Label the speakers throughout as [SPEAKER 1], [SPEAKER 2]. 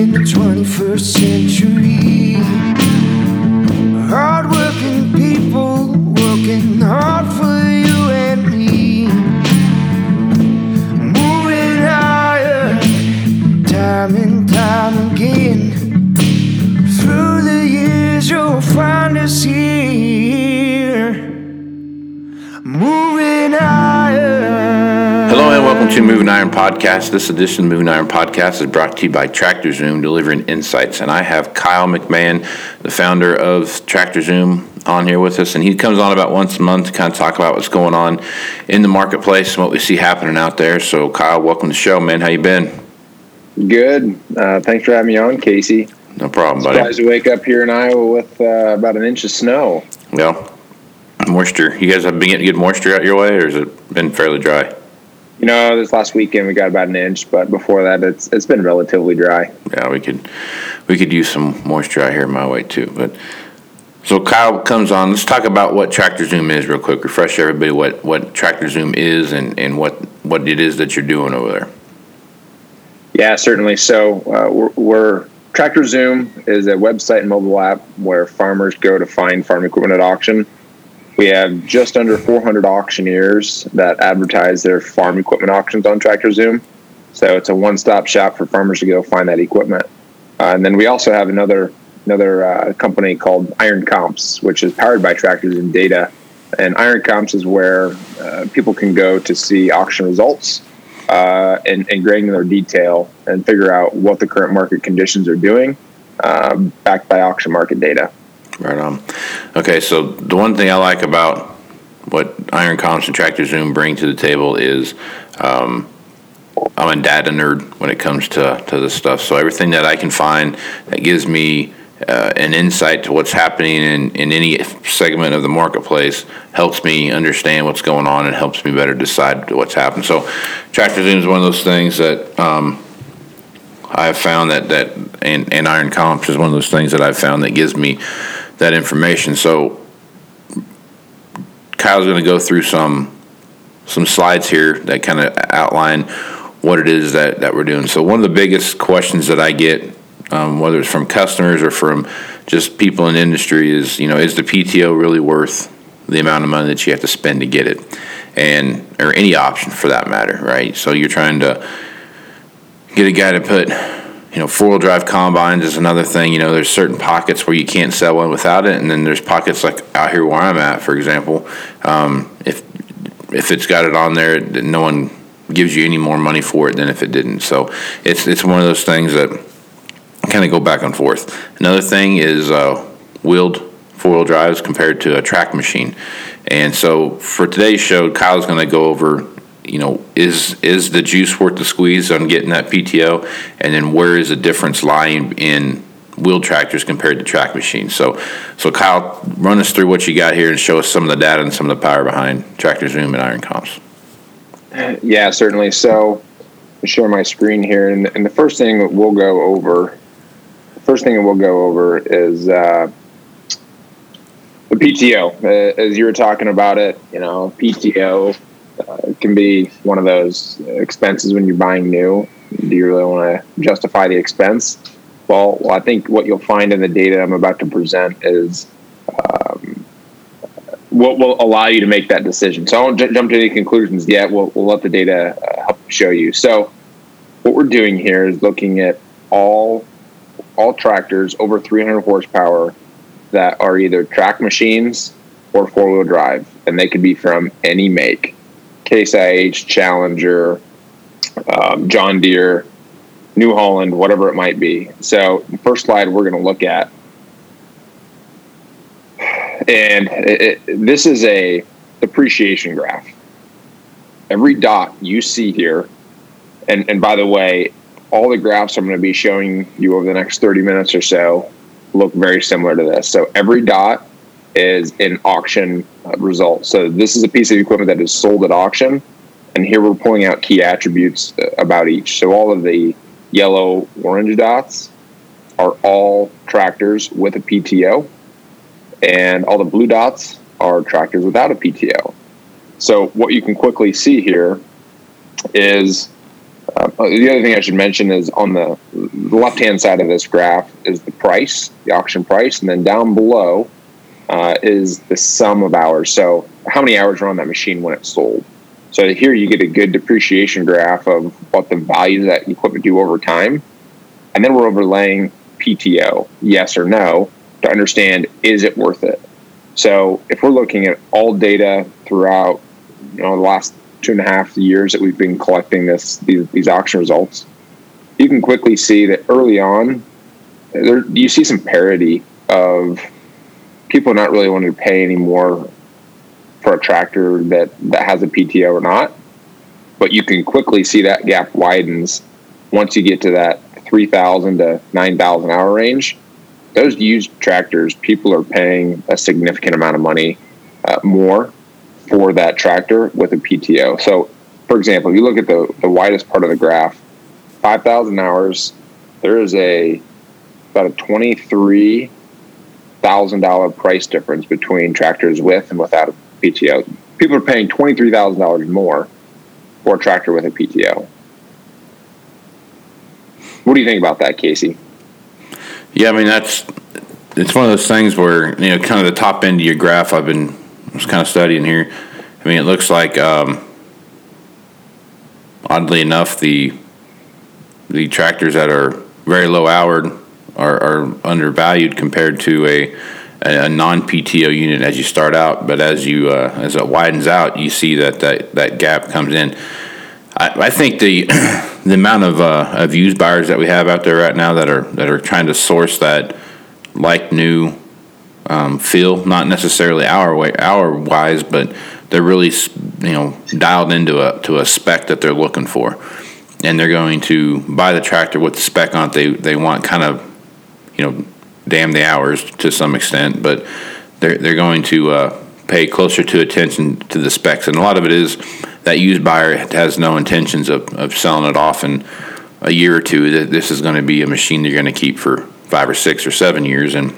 [SPEAKER 1] in the 21st century.
[SPEAKER 2] To Moving Iron Podcast. This edition of Moving Iron Podcast is brought to you by Tractor Zoom, delivering insights. And I have Kyle McMahon, the founder of Tractor Zoom, on here with us. And he comes on about once a month to kind of talk about what's going on in the marketplace and what we see happening out there. So, Kyle, welcome to the show, man. How you been?
[SPEAKER 3] Good. Uh, thanks for having me on, Casey.
[SPEAKER 2] No problem, buddy.
[SPEAKER 3] Surprised to wake up here in Iowa with uh, about an inch of snow.
[SPEAKER 2] Well, moisture. You guys have been getting good moisture out your way, or has it been fairly dry?
[SPEAKER 3] You know, this last weekend we got about an inch, but before that, it's it's been relatively dry.
[SPEAKER 2] Yeah, we could we could use some moisture out here my way too. But so Kyle comes on. Let's talk about what Tractor Zoom is real quick. Refresh everybody what what Tractor Zoom is and and what what it is that you're doing over there.
[SPEAKER 3] Yeah, certainly. So uh, we're, we're Tractor Zoom is a website and mobile app where farmers go to find farm equipment at auction. We have just under 400 auctioneers that advertise their farm equipment auctions on Tractor Zoom. So it's a one-stop shop for farmers to go find that equipment. Uh, and then we also have another another uh, company called Iron Comps, which is powered by Tractor Zoom data. And Iron Comps is where uh, people can go to see auction results uh, in, in granular detail and figure out what the current market conditions are doing, um, backed by auction market data.
[SPEAKER 2] Right on. Okay, so the one thing I like about what Iron Comps and Tractor Zoom bring to the table is um, I'm a data nerd when it comes to, to this stuff. So everything that I can find that gives me uh, an insight to what's happening in, in any segment of the marketplace helps me understand what's going on and helps me better decide what's happened. So Tractor Zoom is one of those things that um, I have found that, that and, and Iron Comps is one of those things that I've found that gives me that information. So Kyle's going to go through some some slides here that kind of outline what it is that, that we're doing. So one of the biggest questions that I get, um, whether it's from customers or from just people in industry, is you know is the PTO really worth the amount of money that you have to spend to get it, and or any option for that matter, right? So you're trying to get a guy to put you know, four wheel drive combines is another thing. You know, there's certain pockets where you can't sell one without it, and then there's pockets like out here where I'm at, for example. Um, if if it's got it on there, no one gives you any more money for it than if it didn't. So it's it's one of those things that kind of go back and forth. Another thing is uh, wheeled four wheel drives compared to a track machine, and so for today's show, Kyle's going to go over you know, is is the juice worth the squeeze on getting that PTO, and then where is the difference lying in wheel tractors compared to track machines? So, so Kyle, run us through what you got here and show us some of the data and some of the power behind Tractor Zoom and Iron Comps.
[SPEAKER 3] Yeah, certainly. So, I'll share my screen here, and, and the first thing that we'll go over, first thing that we'll go over is. Uh, the PTO, uh, as you were talking about it, you know, PTO uh, can be one of those expenses when you're buying new. Do you really want to justify the expense? Well, well, I think what you'll find in the data I'm about to present is um, what will allow you to make that decision. So I won't j- jump to any conclusions yet. We'll, we'll let the data uh, help show you. So what we're doing here is looking at all all tractors over 300 horsepower that are either track machines or four wheel drive, and they could be from any make. Case IH, Challenger, um, John Deere, New Holland, whatever it might be. So, first slide we're going to look at, and it, it, this is a depreciation graph. Every dot you see here, and, and by the way, all the graphs I'm going to be showing you over the next 30 minutes or so look very similar to this. So, every dot is an auction uh, result. So this is a piece of equipment that is sold at auction, and here we're pulling out key attributes uh, about each. So all of the yellow orange dots are all tractors with a PTO, and all the blue dots are tractors without a PTO. So what you can quickly see here is Uh, the other thing I should mention is on the left hand side of this graph is the price, the auction price, and then down below uh, is the sum of hours. So how many hours are on that machine when it's sold? So here you get a good depreciation graph of what the value of that equipment do over time, and then we're overlaying PTO, yes or no, to understand is it worth it. So if we're looking at all data throughout, you know, the last two and a half years that we've been collecting this these, these auction results, you can quickly see that early on, there you see some parity of people not really wanting to pay anymore for a tractor that that has a PTO or not. But you can quickly see that gap widens once you get to that 3,000 to 9,000 hour range. Those used tractors, people are paying a significant amount of money uh, more for that tractor with a PTO. So, for example, if you look at the, the widest part of the graph, 5,000 hours, there is a about a $23,000 price difference between tractors with and without a PTO. People are paying $23,000 more for a tractor with a PTO. What do you think about that, Casey?
[SPEAKER 2] Yeah, I mean that's it's one of those things where you know, kind of the top end of your graph. I've been was kind of studying here. I mean, it looks like um, oddly enough the the tractors that are very low houred are, are undervalued compared to a a, non PTO unit as you start out, but as you uh, as it widens out, you see that that, that gap comes in. I, I think the the amount of uh, of used buyers that we have out there right now that are that are trying to source that like new um, feel, not necessarily hour way, hour wise, but they're really you know dialed into a to a spec that they're looking for, and they're going to buy the tractor with the spec on it. They they want kind of you know damn the hours to some extent, but they're they're going to uh, pay closer to attention to the specs, and a lot of it is that used buyer has no intentions of, of selling it off in a year or two. That this is going to be a machine they're going to keep for five or six or seven years, and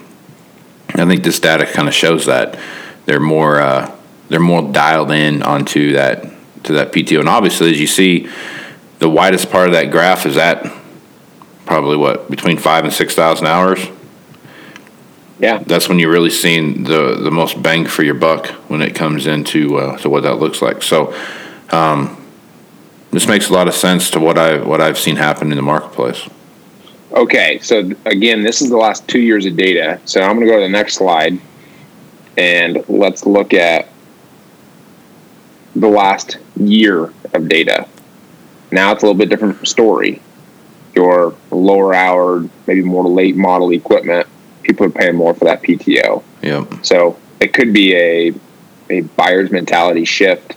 [SPEAKER 2] I think this data kind of shows that they're more uh, they're more dialed in onto that to that PTO, and obviously, as you see, the widest part of that graph is at probably what between five and six thousand hours
[SPEAKER 3] yeah,
[SPEAKER 2] that's when you're really seeing the the most bang for your buck when it comes into uh, to what that looks like. So, um, this makes a lot of sense to what I what I've seen happen in the marketplace.
[SPEAKER 3] Okay, so again, this is the last two years of data. So I'm going to go to the next slide, and let's look at the last year of data. Now it's a little bit different story. Your lower hour, maybe more late model equipment people are paying more for that PTO.
[SPEAKER 2] Yep.
[SPEAKER 3] So it could be a a buyer's mentality shift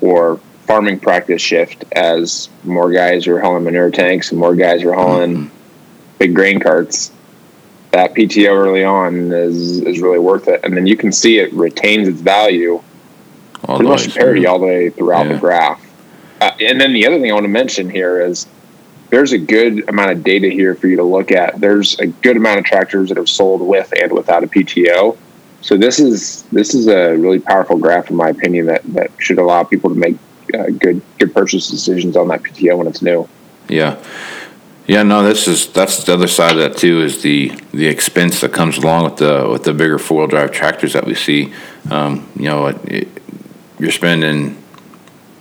[SPEAKER 3] or farming practice shift as more guys are hauling manure tanks and more guys are hauling mm-hmm. big grain carts. That PTO early on is is really worth it, and then you can see it retains its value all pretty much parity all the way throughout yeah. the graph. Uh, and then the other thing I want to mention here is there's a good amount of data here for you to look at. There's a good amount of tractors that have sold with and without a PTO. So this is this is a really powerful graph, in my opinion, that that should allow people to make uh, good good purchase decisions on that PTO when it's new.
[SPEAKER 2] Yeah, yeah. No, this is that's the other side of that too. Is the the expense that comes along with the with the bigger four wheel drive tractors that we see. Um, you know, it, it, you're spending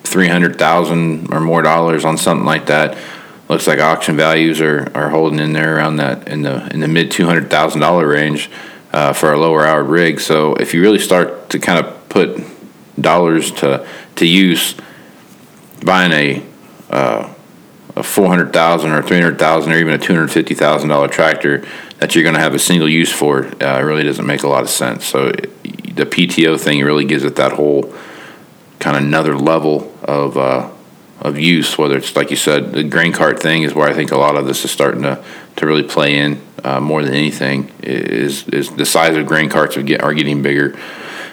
[SPEAKER 2] three hundred thousand or more dollars on something like that looks like auction values are, are holding in there around that in the in the mid two hundred thousand dollar range uh, for a lower hour rig. So if you really start to kind of put dollars to to use, buying a uh, a four hundred thousand or three hundred thousand or even a two hundred fifty thousand dollar tractor that you're going to have a single use for uh, really doesn't make a lot of sense. So the PTO thing really gives it that whole kind of another level of uh, of use, whether it's like you said, the grain cart thing is where I think a lot of this is starting to, to really play in uh, more than anything. Is is the size of grain carts are, get, are getting bigger,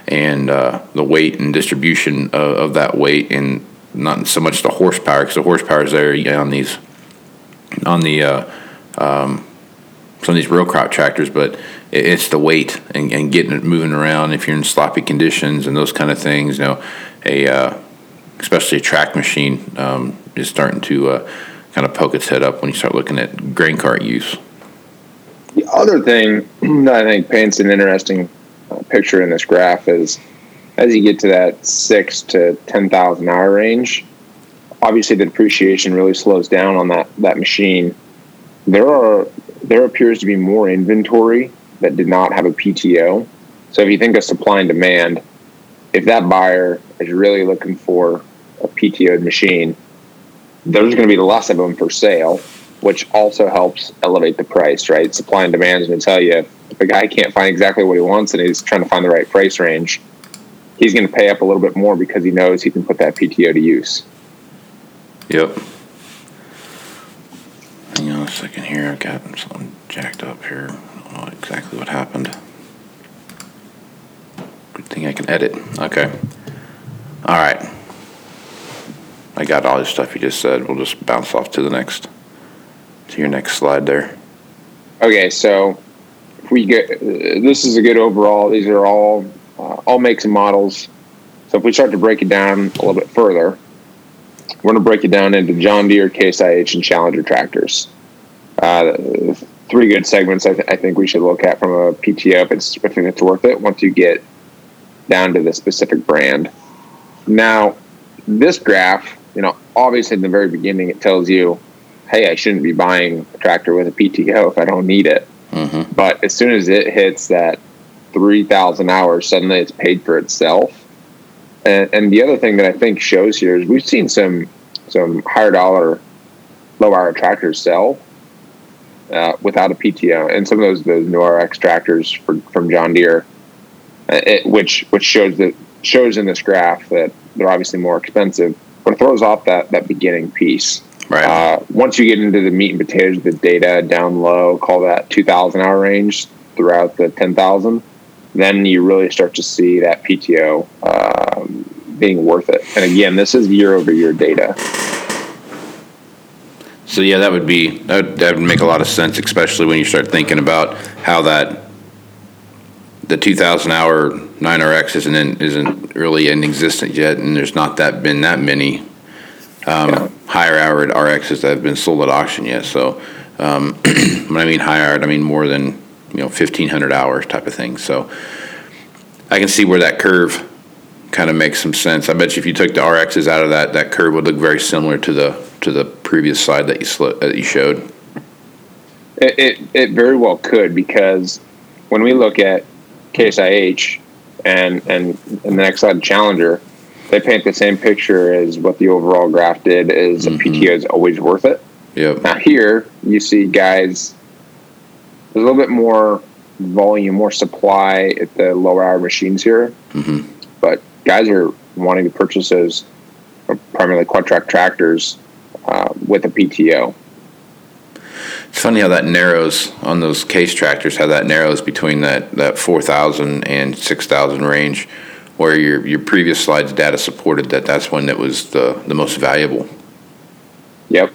[SPEAKER 2] and uh, the weight and distribution of, of, that weight, and not so much the horsepower because the horsepower is there on these on the uh, um, some of these row crop tractors, but it's the weight and, and, getting it moving around if you're in sloppy conditions and those kind of things. You know, a uh, especially a track machine, um, is starting to uh, kind of poke its head up when you start looking at grain cart use.
[SPEAKER 3] The other thing that I think paints an interesting uh, picture in this graph is as you get to that six to ten thousand hour range, obviously the depreciation really slows down on that that machine. There are there appears to be more inventory that did not have a PTO. So if you think of supply and demand, if that buyer is really looking for a PTO'd machine, there's going to be less of them for sale, which also helps elevate the price, right? Supply and demand is going to tell you if a guy can't find exactly what he wants and he's trying to find the right price range, he's going to pay up a little bit more because he knows he can put that PTO to use.
[SPEAKER 2] Yep. Hang on a second here. I've got something jacked up here. I don't know exactly what happened. Good thing I can edit. Okay. All right. I got all the stuff you just said. We'll just bounce off to the next, to your next slide there.
[SPEAKER 3] Okay, so if we get this is a good overall. These are all uh, all makes and models. So if we start to break it down a little bit further, we're going to break it down into John Deere, Case IH, and Challenger tractors. Uh, three good segments I, th- I, think we should look at from a PTO if it's if it's worth it once you get down to the specific brand. Now, this graph, you know, obviously in the very beginning it tells you, hey, I shouldn't be buying a tractor with a PTO if I don't need it. Mm-hmm. But as soon as it hits that 3,000 hours, suddenly it's paid for itself. And, and the other thing that I think shows here is we've seen some some higher dollar, low hour tractors sell uh, without a PTO, and some of those those new RX tractors for, from John Deere, uh, it, which which shows that shows in this graph that they're obviously more expensive, but it throws off that that beginning piece.
[SPEAKER 2] Right.
[SPEAKER 3] Uh, once you get into the meat and potatoes, the data down low, call that 2,000 hour range throughout the 10,000 then you really start to see that PTO um, being worth it. And again, this is year over year data.
[SPEAKER 2] So yeah, that would be that would, that would make a lot of sense, especially when you start thinking about how that the 2,000 hour 9RX isn't in, isn't really in existence yet, and there's not that been that many um, yeah. higher hour RXs that have been sold at auction yet. So um, when I mean higher, I mean more than you know 1500 hours type of thing. So I can see where that curve kind of makes some sense. I bet you if you took the RXs out of that, that curve would look very similar to the to the previous slide that you sli- that you showed.
[SPEAKER 3] It, it, it very well could because when we look at Case IH and and and the next slide Challenger, they paint the same picture as what the overall graph did. Is mm-hmm. a PTO is always worth it.
[SPEAKER 2] Yep.
[SPEAKER 3] Now here you see guys there's a little bit more volume, more supply at the lower hour machines here. Mm-hmm. But guys are wanting to purchase those primarily Quadtrac tractors uh, with a PTO.
[SPEAKER 2] It's funny how that narrows on those case tractors, how that narrows between that, that 4,000 and 6,000 range, where your, your previous slides data supported that that's one that was the, the most valuable.
[SPEAKER 3] Yep.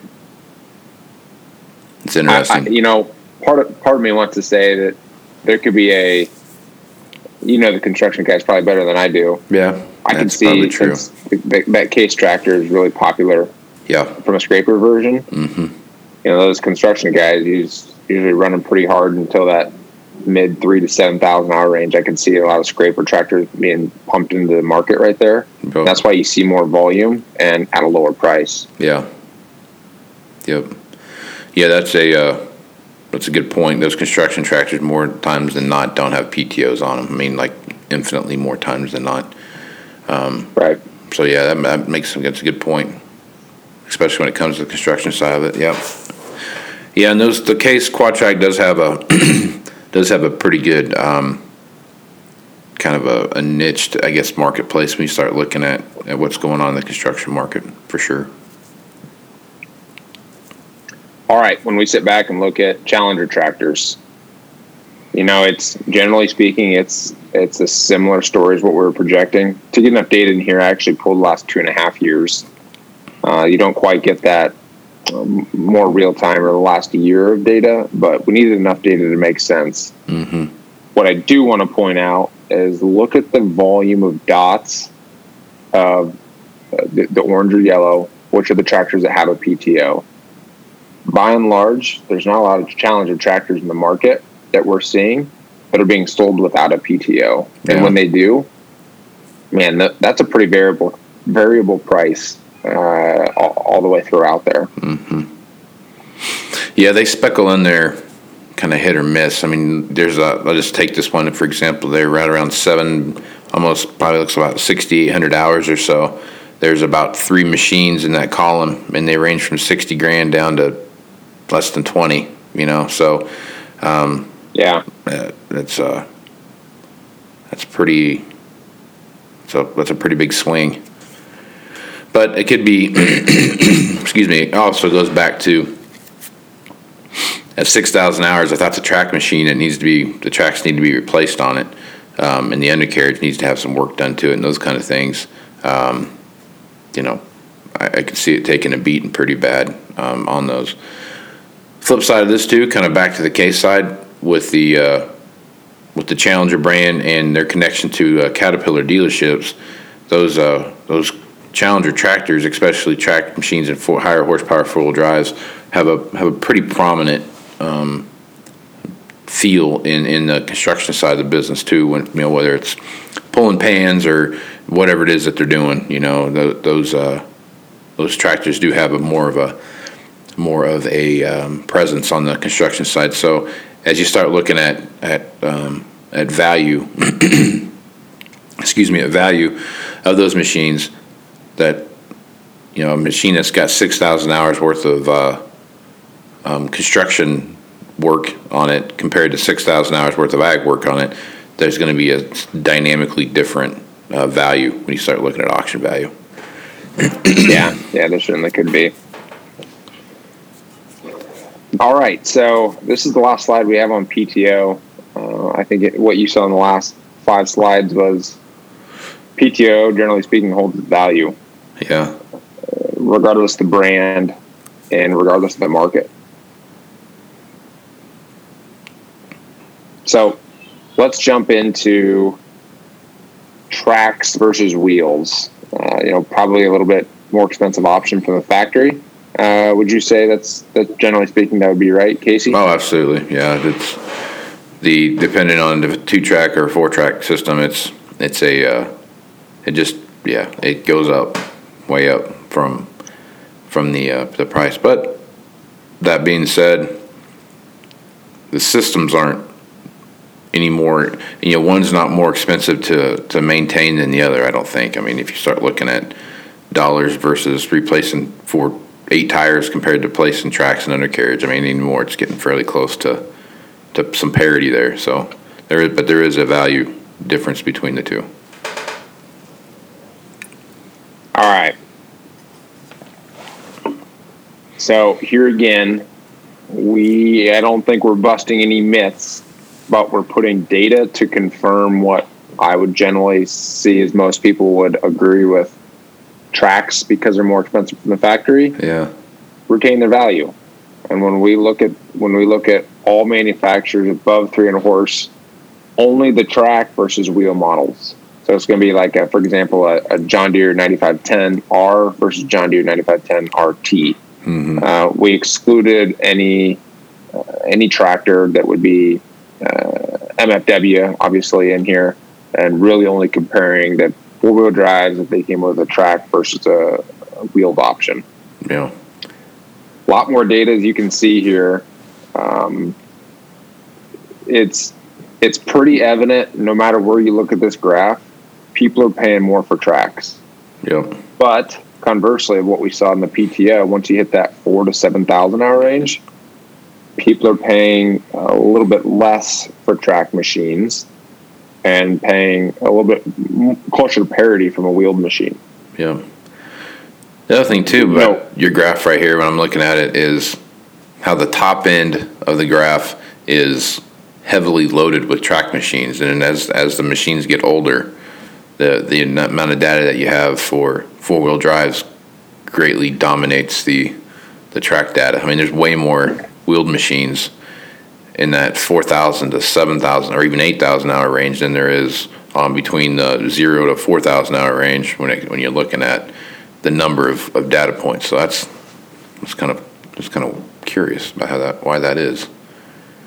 [SPEAKER 2] It's interesting.
[SPEAKER 3] I, I, you know, part of part of me wants to say that there could be a you know the construction guys probably better than I do.
[SPEAKER 2] Yeah,
[SPEAKER 3] I can see true. That, that case tractor is really popular.
[SPEAKER 2] Yeah,
[SPEAKER 3] from a scraper version.
[SPEAKER 2] Mm-hmm.
[SPEAKER 3] You know those construction guys use usually running pretty hard until that mid three to seven thousand hour range. I can see a lot of scraper tractors being pumped into the market right there. That's why you see more volume and at a lower price.
[SPEAKER 2] Yeah. Yep. Yeah, that's a. Uh, that's a good point. Those construction tractors, more times than not, don't have PTOs on them. I mean, like infinitely more times than not.
[SPEAKER 3] Um, right.
[SPEAKER 2] So yeah, that, that makes that's a good point, especially when it comes to the construction side of it. Yep. Yeah, and those the case Quadtrac does have a does have a pretty good um, kind of a, a niche, I guess, marketplace when you start looking at, at what's going on in the construction market for sure
[SPEAKER 3] all right, when we sit back and look at Challenger tractors, you know, it's generally speaking, it's it's a similar story as what we are projecting. To get an data in here, I actually pulled the last two and a half years. Uh, you don't quite get that um, more real time or the last year of data, but we needed enough data to make sense.
[SPEAKER 2] Mm-hmm.
[SPEAKER 3] What I do want to point out is look at the volume of dots of uh, the, the orange or yellow, which are the tractors that have a PTO. By and large, there's not a lot of challenger tractors in the market that we're seeing that are being sold without a PTO.
[SPEAKER 2] Yeah.
[SPEAKER 3] And when they do, man, that, that's a pretty variable variable price uh, all, all the way throughout there. Mhm.
[SPEAKER 2] Yeah, they speckle in there, kind of hit or miss. I mean, there's a. I'll just take this one for example. They're right around seven, almost probably looks about sixty eight hundred hours or so. There's about three machines in that column, and they range from sixty grand down to less than twenty. You know, so
[SPEAKER 3] Yeah,
[SPEAKER 2] uh, that's uh, that's pretty. So that's a pretty big swing. But it could be, excuse me. It also goes back to at six thousand hours. If that's a track machine, it needs to be the tracks need to be replaced on it, um, and the undercarriage needs to have some work done to it, and those kind of things. Um, you know, I, I could see it taking a beating pretty bad um, on those. Flip side of this too, kind of back to the case side with the uh, with the Challenger brand and their connection to uh, Caterpillar dealerships. Those uh, those Challenger tractors, especially track machines and four, higher horsepower four wheel drives, have a have a pretty prominent um, feel in, in the construction side of the business too. When you know whether it's pulling pans or whatever it is that they're doing, you know tho- those uh, those tractors do have a more of a more of a um, presence on the construction side. So as you start looking at at um, at value, excuse me, at value of those machines, that you know a machine that's got six thousand hours worth of uh, um, construction work on it compared to six thousand hours worth of ag work on it, there's going to be a dynamically different uh, value when you start looking at auction value.
[SPEAKER 3] yeah, yeah, there certainly could be. All right, so this is the last slide we have on PTO. Uh, I think it, what you saw in the last five slides was PTO, generally speaking, holds value
[SPEAKER 2] Yeah.
[SPEAKER 3] regardless of the brand and regardless of the market. So let's jump into tracks versus wheels. Uh, you know, probably a little bit more expensive option from the factory. Uh, would you say that's that generally speaking that would be right, Casey?
[SPEAKER 2] Oh, absolutely. Yeah, it's the depending on the two track or four track system. It's it's a uh, it just yeah it goes up way up from from the uh, the price. But that being said, the systems aren't anymore. You know, one's not more expensive to to maintain than the other. I don't think. I mean, if you start looking at dollars versus replacing four eight tires compared to placing tracks and undercarriage, I mean, anymore it's getting fairly close to to some parity there. So there is, but there is a value difference between the two.
[SPEAKER 3] All right. So here again, we I don't think we're busting any myths, but we're putting data to confirm what I would generally see as most people would agree with tracks because they're more expensive from the factory
[SPEAKER 2] Yeah.
[SPEAKER 3] retain their value. And when we look at when we look at all manufacturers above 300 horse, only the track versus wheel models. So it's going to be like, a, for example, a, a John Deere 9510R versus John Deere 9510 RT. Uh, we excluded any uh, any tractor that would be uh, MFW, obviously, in here, and really only comparing that four wheel drives if they came with a track versus a, a wheeled option
[SPEAKER 2] Yeah.
[SPEAKER 3] a lot more data as you can see here. Um, it's it's pretty evident no matter where you look at this graph, people are paying more for tracks.
[SPEAKER 2] Yep.
[SPEAKER 3] But conversely, of what we saw in the PTO, once you hit that four to seven thousand hour range, people are paying a little bit less for track machines and paying a little bit closer to parity from a wheeled machine.
[SPEAKER 2] Yeah. The other thing too, but
[SPEAKER 3] No.
[SPEAKER 2] your graph right here, when I'm looking at it, is how the top end of the graph is heavily loaded with track machines, and as as the machines get older, the the amount of data that you have for four wheel drives greatly dominates the the track data. I mean, there's way more wheeled machines in that 4,000 to 7,000 or even 8,000 hour range than there is um, between the zero to 4,000 hour range when it, when you're looking at the number of, of data points. So that's that's kind of just kind of curious about how that why that is.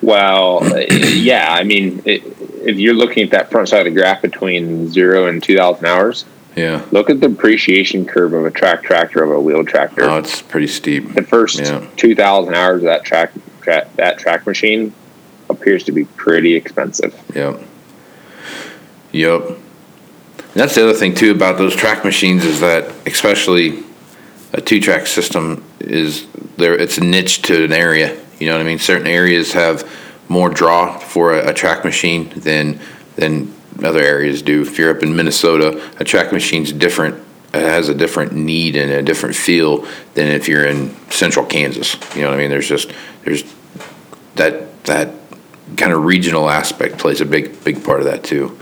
[SPEAKER 3] Well, yeah, I mean, it, if you're looking at that front side of the graph between zero and 2,000 hours,
[SPEAKER 2] Yeah.
[SPEAKER 3] look at the depreciation curve of a track tractor of a wheel tractor.
[SPEAKER 2] Oh, it's pretty steep.
[SPEAKER 3] the first
[SPEAKER 2] Yeah.
[SPEAKER 3] 2,000 hours of that track, tra- that track machine appears to be pretty expensive.
[SPEAKER 2] Yep. Yep. And that's the other thing too about those track machines is that especially a two track system is there it's niche to an area. You know what I mean? Certain areas have more draw for a, a track machine than than other areas do. If you're up in Minnesota, a track machine's different it has a different need and a different feel than if you're in central Kansas. You know what I mean? There's just there's that that kind of regional aspect plays a big big part of that too.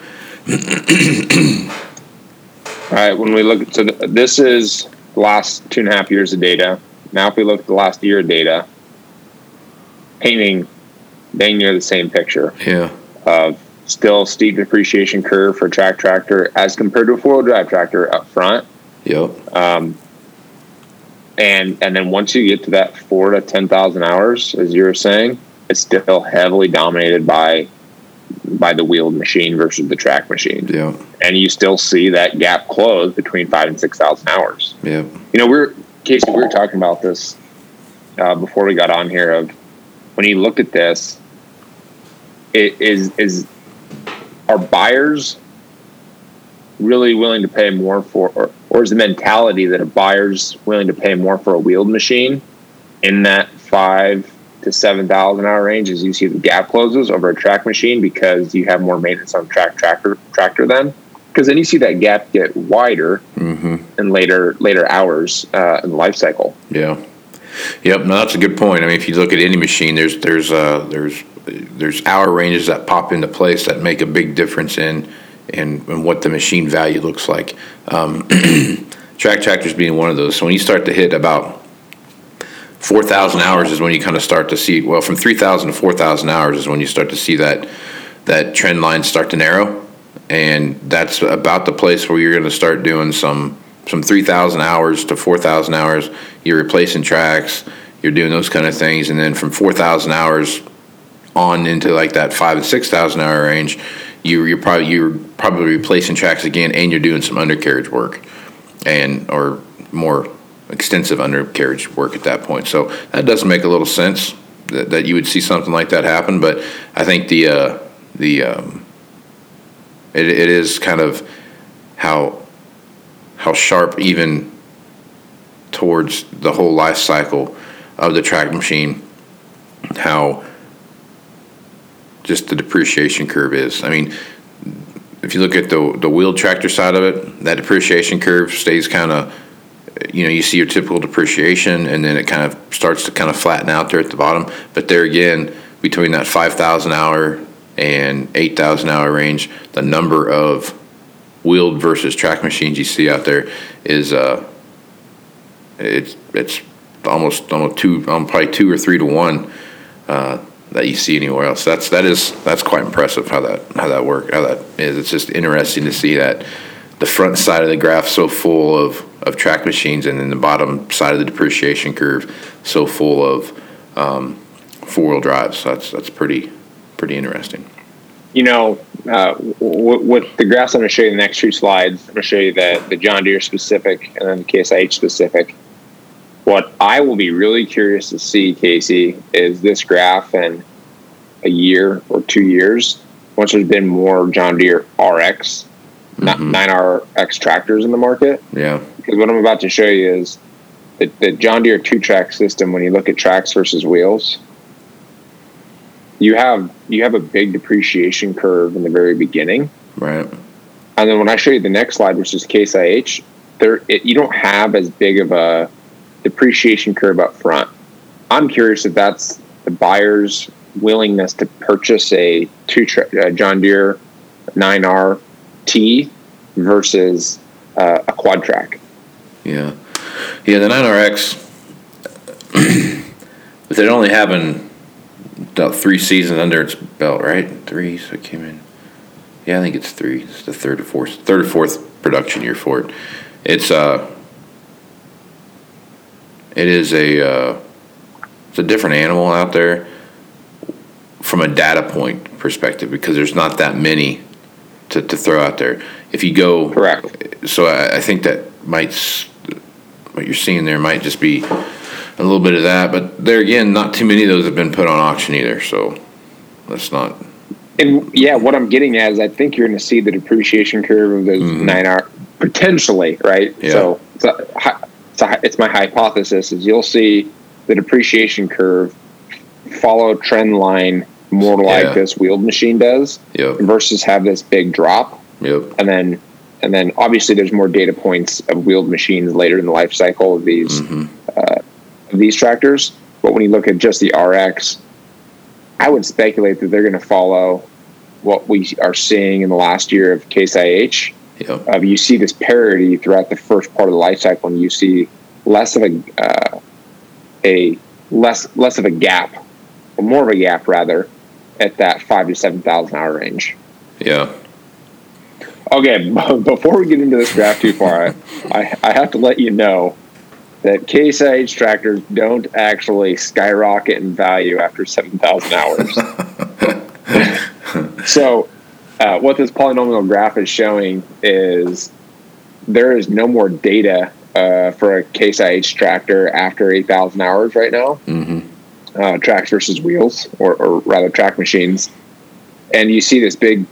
[SPEAKER 3] All right, when we look, so th- this is the last two and a half years of data. Now, if we look at the last year of data, painting dang near the same picture
[SPEAKER 2] Yeah.
[SPEAKER 3] of still steep depreciation curve for a track tractor as compared to a four wheel drive tractor up front.
[SPEAKER 2] Yep.
[SPEAKER 3] Um, and and then once you get to that four to ten thousand hours, as you were saying, it's still heavily dominated by by the wheeled machine versus the track machine,
[SPEAKER 2] Yep.
[SPEAKER 3] and you still see that gap close between five and six thousand hours.
[SPEAKER 2] Yep.
[SPEAKER 3] You know, we're Casey, we were talking about this uh, before we got on here. Of when you look at this, it is is are buyers really willing to pay more for, or, or is the mentality that a buyer's willing to pay more for a wheeled machine in that five to seven thousand hour range as you see the gap closes over a track machine because you have more maintenance on track tractor tractor then because then you see that gap get wider
[SPEAKER 2] Mm-hmm.
[SPEAKER 3] in later later hours uh, in the life cycle.
[SPEAKER 2] Yeah. Yep. No, that's a good point. I mean, if you look at any machine, there's there's uh, there's there's hour ranges that pop into place that make a big difference in in, in what the machine value looks like. Um, track tractors being one of those. So when you start to hit about four thousand hours is when you kind of start to see. Well, from three thousand to four thousand hours is when you start to see that that trend line start to narrow, and that's about the place where you're going to start doing some some 3,000 hours to 4,000 hours. You're replacing tracks. You're doing those kind of things, and then from 4,000 hours on into like that five and 6,000 hour range, you you're probably you're probably replacing tracks again, and you're doing some undercarriage work, and or more extensive undercarriage work at that point. So that does make a little sense that, that you would see something like that happen. But I think the uh, the um, it, it is kind of how how sharp even towards the whole life cycle of the track machine how just the depreciation curve is. I mean, if you look at the the wheeled tractor side of it, that depreciation curve stays kind of you know, you see your typical depreciation and then it kind of starts to kind of flatten out there at the bottom. But there again, between that 5,000 hour and 8,000 hour range, the number of wheeled versus track machines you see out there is uh, it's it's almost almost two um, probably two or three to one uh, that you see anywhere else. That's that is that's quite impressive how that how that work how that is. It's just interesting to see that the front side of the graph so full of of track machines and then the bottom side of the depreciation curve so full of um, four wheel drives. So that's that's pretty pretty interesting.
[SPEAKER 3] You know, uh, the graphs I'm going to show you in the next two slides, I'm going to show you the, the John Deere specific and then the Case IH specific. What I will be really curious to see, Casey, is this graph in a year or two years, once there's been more John Deere RX, not
[SPEAKER 2] Mhm.
[SPEAKER 3] 9RX tractors in the market.
[SPEAKER 2] Yeah.
[SPEAKER 3] Because what I'm about to show you is the, the John Deere two track system, when you look at tracks versus wheels, you have you have a big depreciation curve in the very beginning.
[SPEAKER 2] Right.
[SPEAKER 3] And then when I show you the next slide, which is Case IH, there it, you don't have as big of a depreciation curve up front. I'm curious if that's the buyer's willingness to purchase a two tra- uh, John Deere 9R T versus uh, a Quadtrac.
[SPEAKER 2] Yeah. Yeah, the 9RX, with it only having about three seasons under its belt, right? Three, so it came in. Yeah, I think it's three. It's the third or fourth, third or fourth production year for it. It's uh, it is a uh, it's a different animal out there from a data point perspective because there's not that many to, to throw out there. If you go
[SPEAKER 3] Correct.
[SPEAKER 2] so I, I think that might what you're seeing there might just be a little bit of that, but there again, not too many of those have been put on auction either. So let's not.
[SPEAKER 3] And yeah, what I'm getting at is I think you're going to see the depreciation curve of those nine hour potentially, right?
[SPEAKER 2] Mm-hmm. Yeah.
[SPEAKER 3] So it's, a, it's, a, it's my hypothesis is you'll see the depreciation curve follow trend line more like
[SPEAKER 2] Yeah.
[SPEAKER 3] this wheeled machine does
[SPEAKER 2] Yep.
[SPEAKER 3] versus have this big drop
[SPEAKER 2] Yep.
[SPEAKER 3] and then and then obviously there's more data points of wheeled machines later in the life cycle of these
[SPEAKER 2] Mm-hmm.
[SPEAKER 3] uh, of these tractors. But when you look at just the RX, I would speculate that they're going to follow what we are seeing in the last year of Case IH.
[SPEAKER 2] Yep.
[SPEAKER 3] Of you see this parity throughout the first part of the life cycle, and you see less of a uh, a less less of a gap, or more of a gap rather, at that five to seven thousand hour range.
[SPEAKER 2] Yeah.
[SPEAKER 3] Okay, before we get into this graph too far, I, I, I have to let you know that Case IH tractors don't actually skyrocket in value after 7,000 hours. so, uh, what this polynomial graph is showing is there is no more data uh, for a Case IH tractor after 8,000 hours right now.
[SPEAKER 2] Mm-hmm.
[SPEAKER 3] Uh, tracks versus wheels, or, or rather, track machines. And you see this big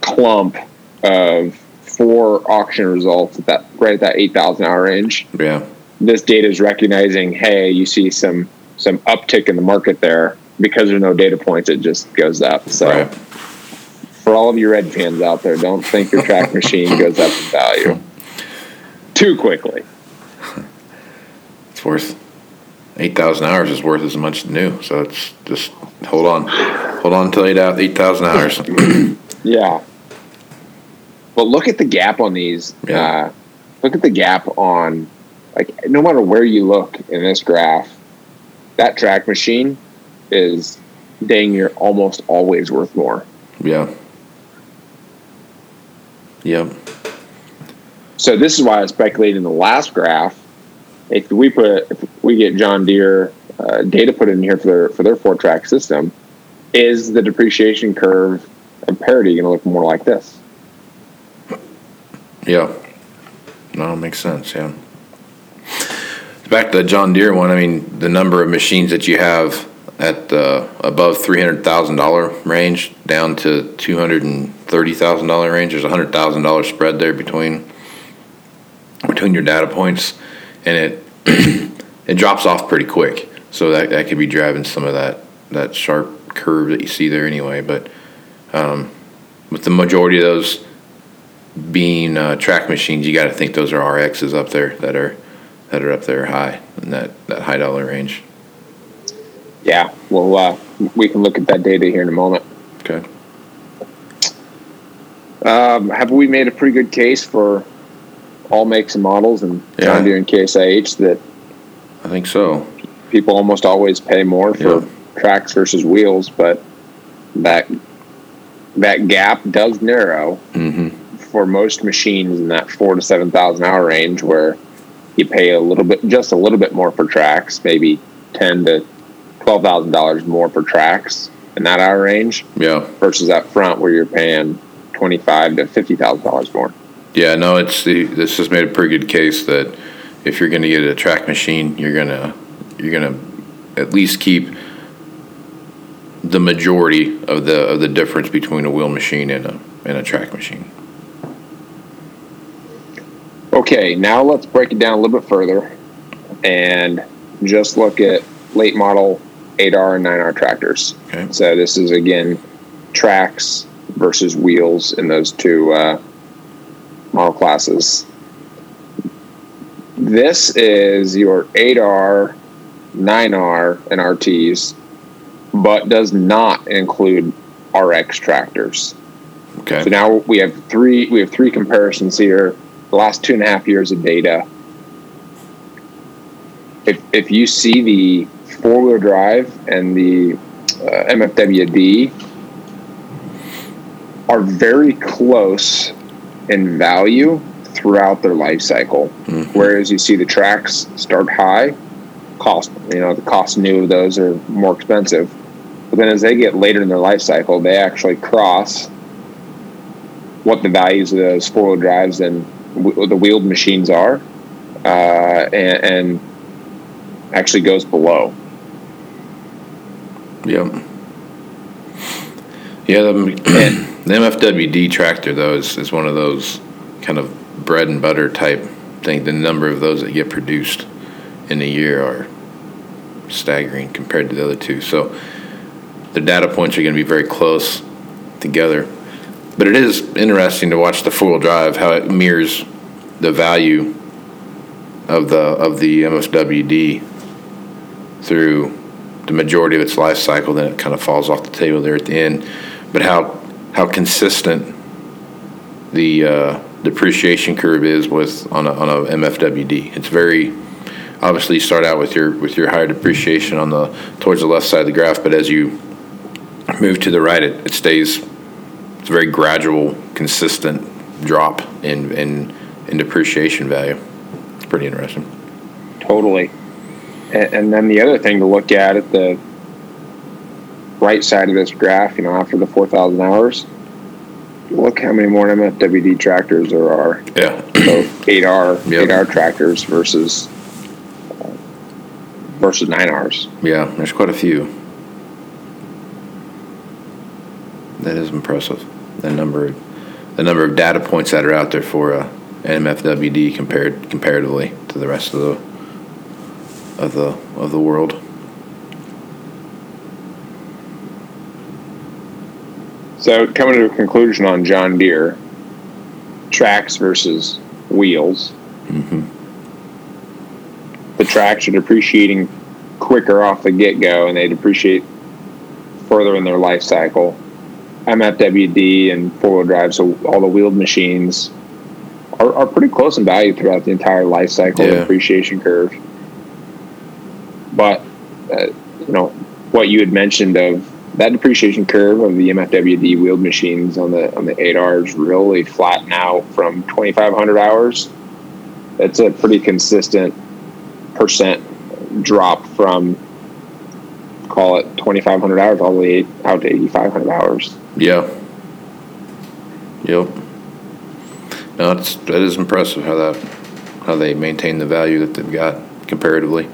[SPEAKER 3] clump of four auction results at that right at that 8,000 hour range.
[SPEAKER 2] Yeah.
[SPEAKER 3] This data is recognizing, hey, you see some some uptick in the market there because there's no data points. It just goes up. So
[SPEAKER 2] Right.
[SPEAKER 3] for all of you red fans out there, don't think your track machine goes up in value too quickly.
[SPEAKER 2] It's worth eight thousand hours is worth as much new. So it's just hold on, hold on until eight out eight thousand hours.
[SPEAKER 3] Yeah. But look at the gap on these.
[SPEAKER 2] Yeah.
[SPEAKER 3] Uh, look at the gap on, like, no matter where you look in this graph, that track machine is dang near almost always worth more.
[SPEAKER 2] yeah. Yep.
[SPEAKER 3] So this is why I speculated in the last graph. If we put, if we get John Deere uh, data put in here for their for their four track system, is the depreciation curve and parity going to look more like this?
[SPEAKER 2] Yeah. No, it makes sense. Yeah. Back to the John Deere one. I mean, the number of machines that you have at the above three hundred thousand dollar range down to two hundred and thirty thousand dollar range. There's a hundred thousand dollar spread there between between your data points, and it it drops off pretty quick. So that that could be driving some of that that sharp curve that you see there anyway. But um, with the majority of those being uh, track machines, you got to think those are RXs up there that are that are up there high in that that high dollar range.
[SPEAKER 3] Yeah. Well, uh, we can look at that data here in a moment.
[SPEAKER 2] Okay.
[SPEAKER 3] Um, have we made a pretty good case for all makes and models and
[SPEAKER 2] Yeah.
[SPEAKER 3] John Deere and Case IH that
[SPEAKER 2] I think so.
[SPEAKER 3] people almost always pay more for
[SPEAKER 2] Yeah.
[SPEAKER 3] tracks versus wheels, but that that gap does narrow
[SPEAKER 2] hmm
[SPEAKER 3] for most machines in that four to seven thousand hour range, where you pay a little bit, just a little bit more for tracks, maybe ten to twelve thousand dollars more for tracks in that hour range,
[SPEAKER 2] Yeah.
[SPEAKER 3] versus up front where you're paying twenty five to fifty thousand dollars more.
[SPEAKER 2] Yeah. No, it's the this has made a pretty good case that if you're going to get a track machine, you're gonna you're gonna at least keep the majority of the of the difference between a wheel machine and a and a track machine.
[SPEAKER 3] Okay, now let's break it down a little bit further and just look at late model 8R and 9R tractors.
[SPEAKER 2] Okay.
[SPEAKER 3] So this is again tracks versus wheels in those two uh, model classes. This is your 8R, 9R, and RTs, but does not include RX tractors.
[SPEAKER 2] Okay.
[SPEAKER 3] So now we have three we have three comparisons here. The last two and a half years of data. If if you see the four wheel drive and the uh, MFWD are very close in value throughout their life cycle. Whereas you see the tracks start high, cost you know the cost new of those are more expensive, but then as they get later in their life cycle, they actually cross what the values of those four wheel drives and w- the wheeled machines are, uh, and, and actually goes below.
[SPEAKER 2] Yep. Yeah, the, the MFWD tractor though is, is one of those kind of bread and butter type thing. The number of those that get produced in a year are staggering compared to the other two. So the data points are going to be very close together. But it is interesting to watch the four wheel drive how it mirrors the value of the of the MFWD through the majority of its life cycle, then it kind of falls off the table there at the end. But how how consistent the uh, depreciation curve is with on a, on a MFWD. It's very obviously you start out with your with your higher depreciation on the towards the left side of the graph, but as you move to the right, it, it stays. It's a very gradual, consistent drop in in in depreciation value. It's pretty interesting.
[SPEAKER 3] Totally. And, and then the other thing to look at at the right side of this graph, you know, after the 4,000 hours, look how many more MFWD tractors there are.
[SPEAKER 2] Yeah.
[SPEAKER 3] So 8R,
[SPEAKER 2] Yep.
[SPEAKER 3] 8R tractors versus uh, versus 9Rs.
[SPEAKER 2] Yeah, there's quite a few. That is impressive. The number, the number of data points that are out there for uh, MFWD compared comparatively to the rest of the of the of the world.
[SPEAKER 3] So coming to a conclusion on John Deere, tracks versus wheels. The tracks are depreciating quicker off the get go, and they depreciate further in their life cycle. MFWD and four wheel drive, so all the wheeled machines are, are pretty close in value throughout the entire life cycle
[SPEAKER 2] Yeah.
[SPEAKER 3] depreciation curve. But uh, you know what you had mentioned of that depreciation curve of the MFWD wheeled machines on the on the 8Rs really flatten out from 2,500 hours. That's a pretty consistent percent drop from call it 2,500 hours all the way out to 8,500 hours.
[SPEAKER 2] Yeah. Yep. No, it's that is impressive how that how they maintain the value that they've got comparatively.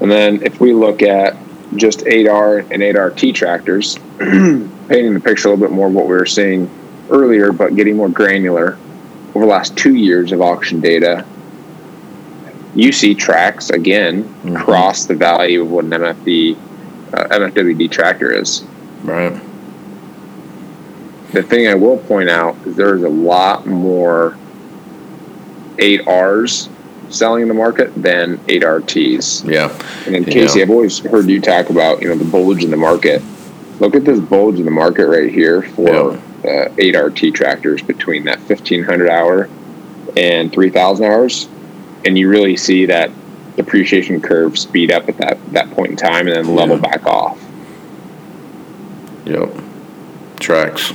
[SPEAKER 3] And then if we look at just 8R and 8RT tractors, painting the picture a little bit more of what we were seeing earlier, but getting more granular over the last two years of auction data, you see tracks again
[SPEAKER 2] Mhm.
[SPEAKER 3] cross the value of what an MFD, uh, MFWD tractor is.
[SPEAKER 2] Right.
[SPEAKER 3] The thing I will point out is there's a lot more 8Rs selling in the market than 8RTs.
[SPEAKER 2] Yeah.
[SPEAKER 3] And then
[SPEAKER 2] Yeah.
[SPEAKER 3] Casey, I've always heard you talk about you know the bulge in the market. Look at this bulge in the market right here for uh, eight RT tractors between that fifteen hundred hour and three thousand hours, and you really see that depreciation curve speed up at that that point in time and then level
[SPEAKER 2] Yeah.
[SPEAKER 3] back off.
[SPEAKER 2] Yep. Tracks.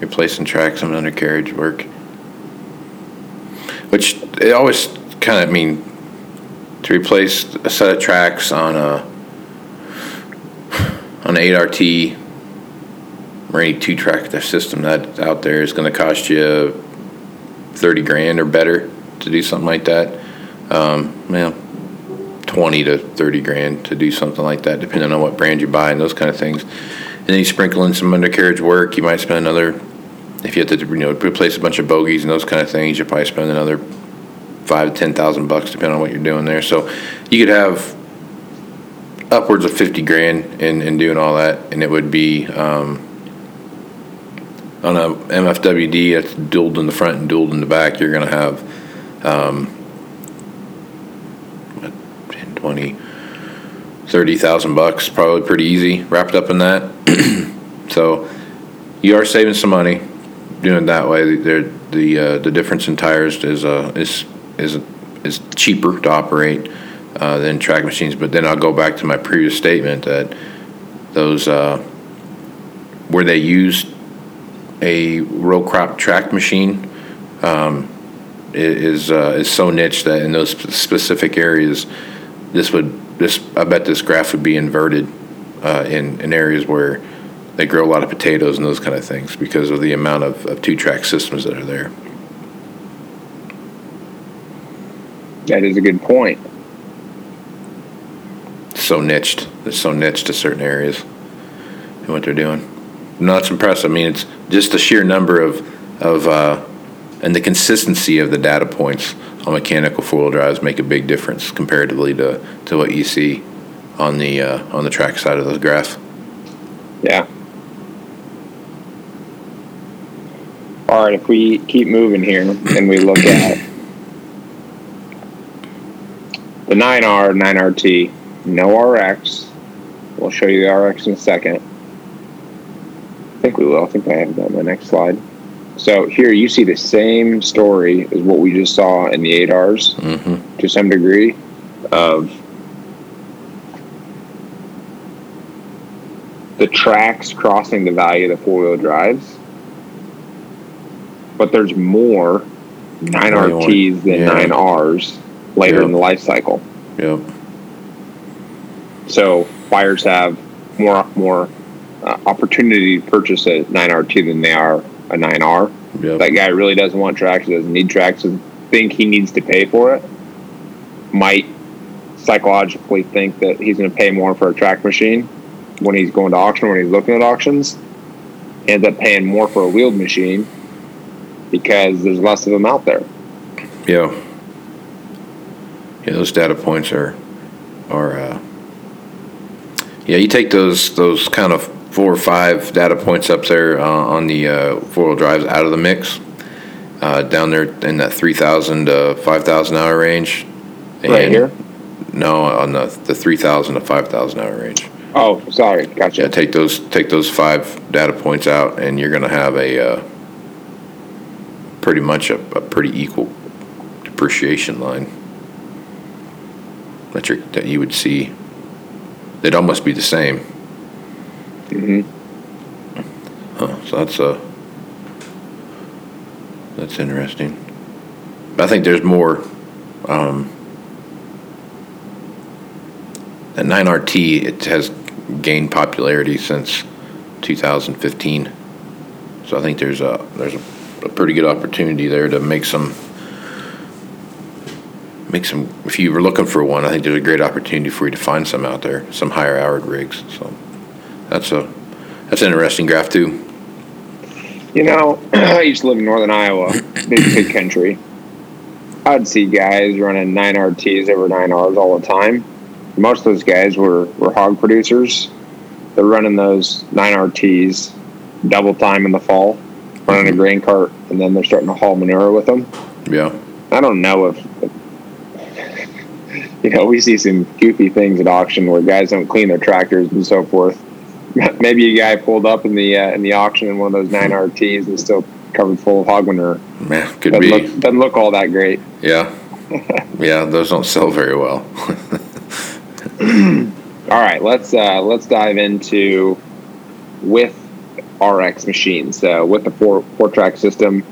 [SPEAKER 2] Replacing tracks on undercarriage work. Which it always kind of I mean to replace a set of tracks on a on an 8RT or any two track system that out there is going to cost you 30 grand or better to do something like that. Um, well, 20 to 30 grand to do something like that, depending on what brand you buy and those kind of things. And then you sprinkle in some undercarriage work. You might spend another, if you have to, you know, replace a bunch of bogies and those kind of things, you probably spend another five to ten thousand bucks, depending on what you're doing there. So you could have upwards of 50 grand in, in doing all that, and it would be um, on a MFWD that's dualed in the front and dualed in the back. You're going to have um, what, 10, 20, 30,000 bucks, probably pretty easy wrapped up in that. so you are saving some money doing that way. The the uh, the difference in tires is uh, is is is cheaper to operate uh, than track machines. But then I'll go back to my previous statement that those uh, where they used a row crop track machine um, is uh, is so niche that in those specific areas, this would this I bet this graph would be inverted uh, in in areas where they grow a lot of potatoes and those kind of things because of the amount of, of two track systems that are there.
[SPEAKER 3] That is a good point.
[SPEAKER 2] so niched. It's so niched to certain areas and what they're doing. No, that's impressive. I mean, it's just the sheer number of of uh, and the consistency of the data points mechanical four wheel drives make a big difference comparatively to, to what you see on the uh, on the track side of the graphs.
[SPEAKER 3] Yeah. All right, if we keep moving here and we look at the 9R, 9RT, no RX. We'll show you the RX in a second. I think we will. I think I have that on my next slide. So here you see the same story as what we just saw in the 8Rs
[SPEAKER 2] Mm-hmm.
[SPEAKER 3] to some degree of the tracks crossing the value of the four wheel drives. But there's more 9RTs than
[SPEAKER 2] Yeah.
[SPEAKER 3] 9Rs later
[SPEAKER 2] Yeah.
[SPEAKER 3] in the life cycle.
[SPEAKER 2] Yep.
[SPEAKER 3] So buyers have more more uh, opportunity to purchase a 9RT than they are a 9R.
[SPEAKER 2] Yep.
[SPEAKER 3] That guy really doesn't want tracks, doesn't need tracks, and think he needs to pay for it. Might psychologically think that he's going to pay more for a track machine when he's going to auction, when he's looking at auctions. Ends up paying more for a wheeled machine because there's less of them out there.
[SPEAKER 2] Yeah. Yeah, those data points are are uh, yeah. You take those those kind of four or five data points up there uh, on the uh, four wheel drives out of the mix, uh, down there in that three thousand to five thousand hour range.
[SPEAKER 3] Right here.
[SPEAKER 2] No, on the the three thousand to five thousand hour range.
[SPEAKER 3] Oh, sorry, gotcha.
[SPEAKER 2] Yeah, take those take those five data points out, and you're going to have a uh, pretty much a, a pretty equal depreciation line that you that you would see. They'd almost be the same.
[SPEAKER 3] Hmm
[SPEAKER 2] Huh, so that's uh, that's interesting. I think there's more. Um, the 9RT it has gained popularity since 2015. So I think there's a there's a, a pretty good opportunity there to make some make some. If you were looking for one, I think there's a great opportunity for you to find some out there, some higher hour rigs. So that's a that's an interesting graph too.
[SPEAKER 3] You know, I used to live in northern Iowa, big big country. I'd see guys running nine RTs over nine Rs all the time. Most of those guys were, were hog producers. They're running those nine RTs double time in the fall, running a mm-hmm. grain cart, and then they're starting to haul manure with them.
[SPEAKER 2] Yeah.
[SPEAKER 3] I don't know if, you know, we see some goofy things at auction where guys don't clean their tractors and so forth. Maybe a guy pulled up in the uh, in the auction in one of those nine RTs and still covered full of hog manure.
[SPEAKER 2] Man, could
[SPEAKER 3] Doesn't
[SPEAKER 2] be.
[SPEAKER 3] look, doesn't look all that great.
[SPEAKER 2] Yeah. yeah, those don't sell very well.
[SPEAKER 3] All right, let's uh, let's dive into with RX machines. So with the four four track system,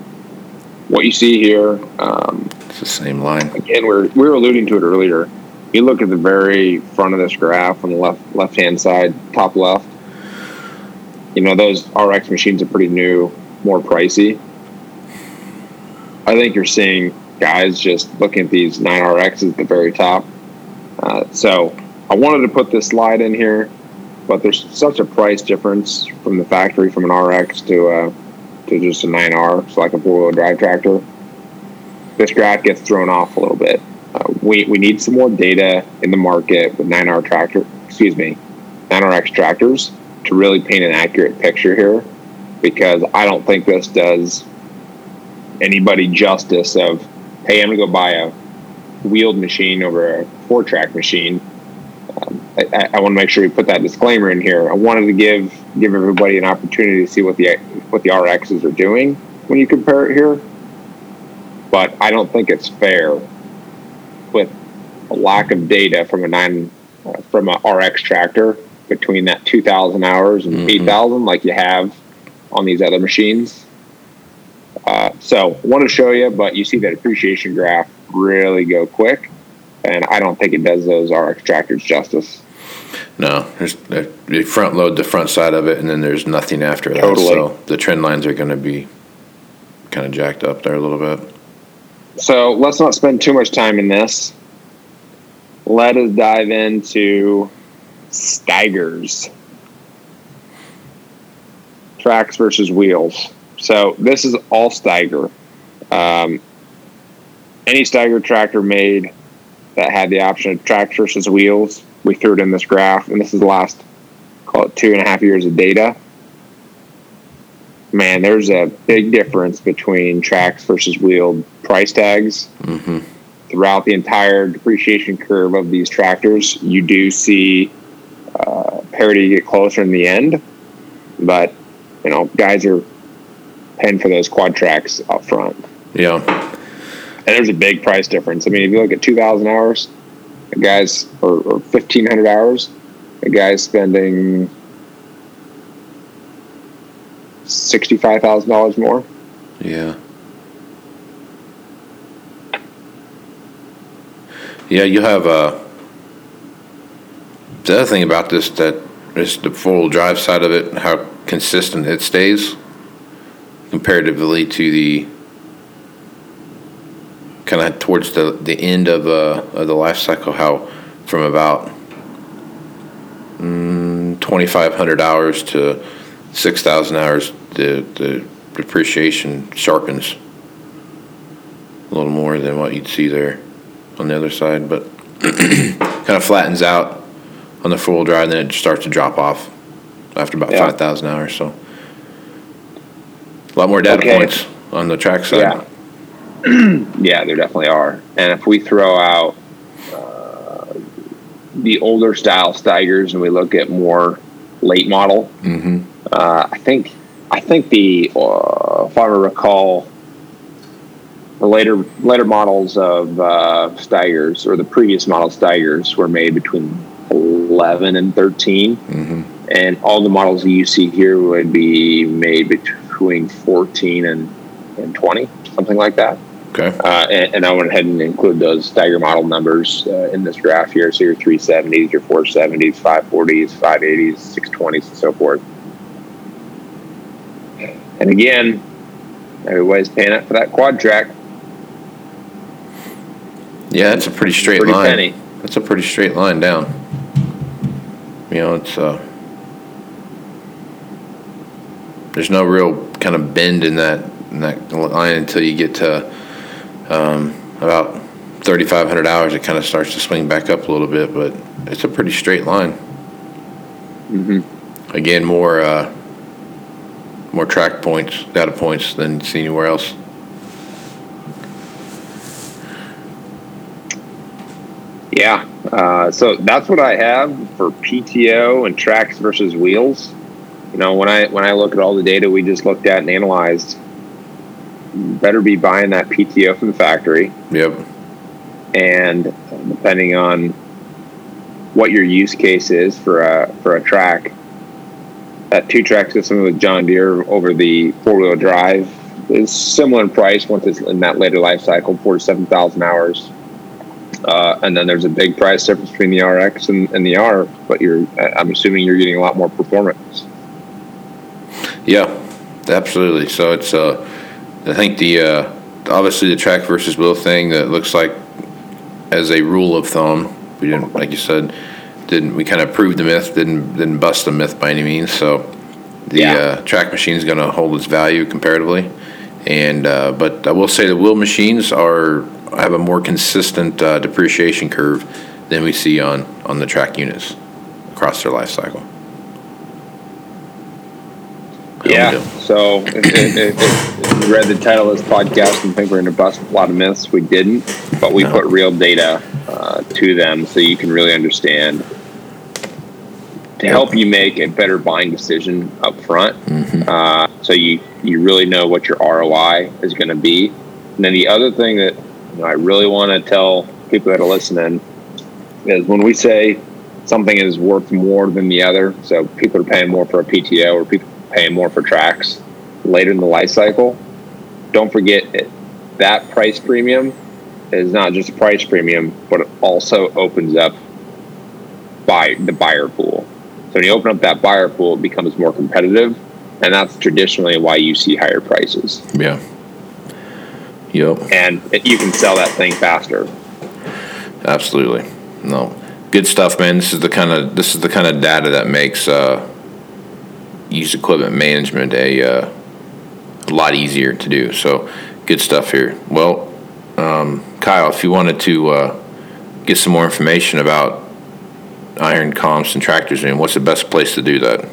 [SPEAKER 3] what you see here, um,
[SPEAKER 2] it's the same line.
[SPEAKER 3] again, we're we were alluding to it earlier. You look at the very front of this graph on the left left hand side, top left. You know those RX machines are pretty new, more pricey. I think you're seeing guys just looking at these nine RXs at the very top. Uh, so I wanted to put this slide in here, but there's such a price difference from the factory from an RX to uh, to just a 9R, so like a four wheel drive tractor. This graph gets thrown off a little bit. Uh, we, we need some more data in the market with 9R tractor, excuse me, 9RX tractors to really paint an accurate picture here because I don't think this does anybody justice of, hey, I'm going to go buy a wheeled machine over a four track machine. Um, I, I want to make sure we put that disclaimer in here. I wanted to give give everybody an opportunity to see what the what the RXs are doing when you compare it here. But I don't think it's fair with a lack of data from a nine uh, from a RX tractor between that 2,000 hours and
[SPEAKER 2] Mhm.
[SPEAKER 3] 8,000 like you have on these other machines. Uh, so I want to show you, but you see that appreciation graph really go quick, and I don't think it does those RX tractors justice.
[SPEAKER 2] No, there's they front load the front side of it, and then there's nothing after that.
[SPEAKER 3] Totally.
[SPEAKER 2] So the trend lines are going to be kind of jacked up there a little bit.
[SPEAKER 3] So let's not spend too much time in this. Let us dive into Steigers. Tracks versus wheels. So this is all Steiger. Um, any Steiger tractor made that had the option of tracks versus wheels, we threw it in this graph, and this is the last, call it two and a half years of data. Man, there's a big difference between tracks versus wheeled price tags
[SPEAKER 2] hmm
[SPEAKER 3] throughout the entire depreciation curve of these tractors. You do see uh, parity get closer in the end, but you know, guys are paying for those Quadtracs up front.
[SPEAKER 2] Yeah,
[SPEAKER 3] And there's a big price difference. I mean, if you look at 2,000 hours, a guy's, or, or 1,500 hours, a guy's spending $65,000 more.
[SPEAKER 2] yeah, yeah. You have uh, the other thing about this that is the full drive side of it, how consistent it stays comparatively to the kind of towards the the end of uh of the life cycle. How from about mm, twenty five hundred hours to six thousand hours, the the depreciation sharpens a little more than what you'd see there on the other side, but kind of flattens out on the four wheel drive, and then it starts to drop off after about
[SPEAKER 3] Yeah.
[SPEAKER 2] five thousand hours. So a lot more data
[SPEAKER 3] Okay.
[SPEAKER 2] points on the track side.
[SPEAKER 3] Yeah. Yeah, there definitely are. And if we throw out uh, the older style Steigers and we look at more late model,
[SPEAKER 2] hmm
[SPEAKER 3] uh, I think I think the uh, if I recall the later later models of uh, Steigers or the previous model Steigers were made between 11 and 13
[SPEAKER 2] hmm
[SPEAKER 3] and all the models that you see here would be made between 14 and, and 20 something like that
[SPEAKER 2] Okay.
[SPEAKER 3] uh, and, and I went ahead and include those Steiger model numbers uh, in this graph here. So your 370s, your 470s, 540s, 580s, 620s, and so forth. And again, everybody's paying up for that Quadtrac.
[SPEAKER 2] Yeah, that's a pretty straight
[SPEAKER 3] Pretty
[SPEAKER 2] line.
[SPEAKER 3] penny.
[SPEAKER 2] That's a pretty straight line down. You know, it's uh, there's no real kind of bend in that in that line until you get to um, about 3,500 hours. It kind of starts to swing back up a little bit, but it's a pretty straight line.
[SPEAKER 3] hmm
[SPEAKER 2] Again, more uh, more track points, data points than see anywhere else.
[SPEAKER 3] Yeah. Uh, so that's what I have for PTO and tracks versus wheels. You know, when I when I look at all the data we just looked at and analyzed, better be buying that PTO from the factory.
[SPEAKER 2] Yep.
[SPEAKER 3] and depending on what your use case is for a for a track, that two track system with John Deere over the four wheel drive is similar in price once it's in that later life cycle, four to seven thousand hours. Uh, and then there's a big price difference between the RX and, and the R, but you're I'm assuming you're getting a lot more performance.
[SPEAKER 2] Yeah, absolutely. So it's uh, I think the uh, obviously the track versus wheel thing that looks like as a rule of thumb. We didn't, like you said, didn't we kind of proved the myth? Didn't didn't bust the myth by any means. So the
[SPEAKER 3] Yeah.
[SPEAKER 2] uh, track machine is going to hold its value comparatively, and uh, but I will say the wheel machines are have a more consistent uh, depreciation curve than we see on on the track units across their life cycle. How
[SPEAKER 3] Yeah. So if, if, if, if you read the title of this podcast and think we're going to bust a lot of myths, we didn't, but we
[SPEAKER 2] No.
[SPEAKER 3] put real data uh, to them so you can really understand to help you make a better buying decision up front.
[SPEAKER 2] Mhm.
[SPEAKER 3] Uh, so you you really know what your ROI is going to be. And then the other thing that you know, I really want to tell people that are listening is when we say something is worth more than the other, so people are paying more for a PTO or people are paying more for tracks later in the life cycle, don't forget it, that price premium is not just a price premium, but it also opens up buy the buyer pool. So when you open up that buyer pool, it becomes more competitive, and that's traditionally why you see higher prices.
[SPEAKER 2] Yeah. Yep.
[SPEAKER 3] And you can sell that thing faster.
[SPEAKER 2] Absolutely. No. Good stuff, man. This is the kind of this is the kind of data that makes uh, used equipment management a, uh, a lot easier to do. So, good stuff here. Well, um, Kyle, if you wanted to uh, get some more information about iron comps and tractors, and what's the best place to do that?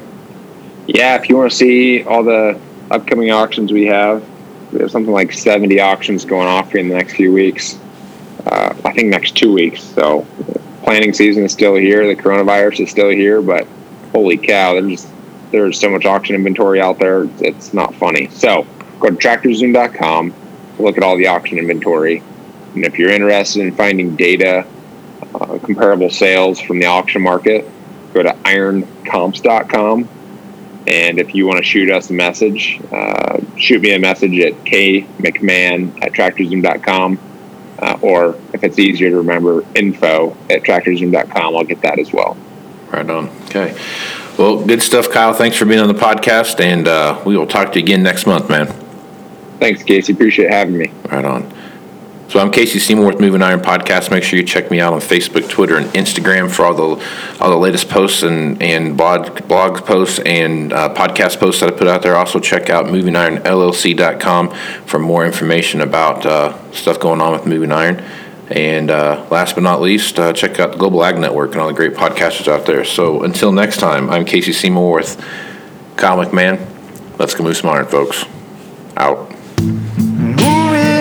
[SPEAKER 3] Yeah, if you want to see all the upcoming auctions we have, we have something like 70 auctions going off here in the next few weeks. Uh, I think next two weeks. So planning season is still here. The coronavirus is still here, but holy cow, there's there's so much auction inventory out there. It's not funny. So go to tractorzoom.com, look at all the auction inventory, and if you're interested in finding data, uh, comparable sales from the auction market, go to ironcomps.com. And if you want to shoot us a message, uh, shoot me a message at kmcmahon at tractorzoom.com. Uh, or if it's easier to remember, info at tractorzoom.com. I'll get that as well.
[SPEAKER 2] Right on. Okay. Well, good stuff, Kyle. Thanks for being on the podcast, and uh, we will talk to you again next month, man.
[SPEAKER 3] Thanks, Casey. Appreciate having me.
[SPEAKER 2] Right on. So I'm Casey Seymour with Moving Iron Podcast. Make sure you check me out on Facebook, Twitter, and Instagram for all the all the latest posts and and blog blog posts and uh, podcast posts that I put out there. Also check out MovingIronLLC.com for more information about uh, stuff going on with Moving Iron. And uh, last but not least, uh, check out the Global Ag Network and all the great podcasters out there. So until next time, I'm Casey Seymour with Kyle McMahon. Let's go move some iron, folks. Out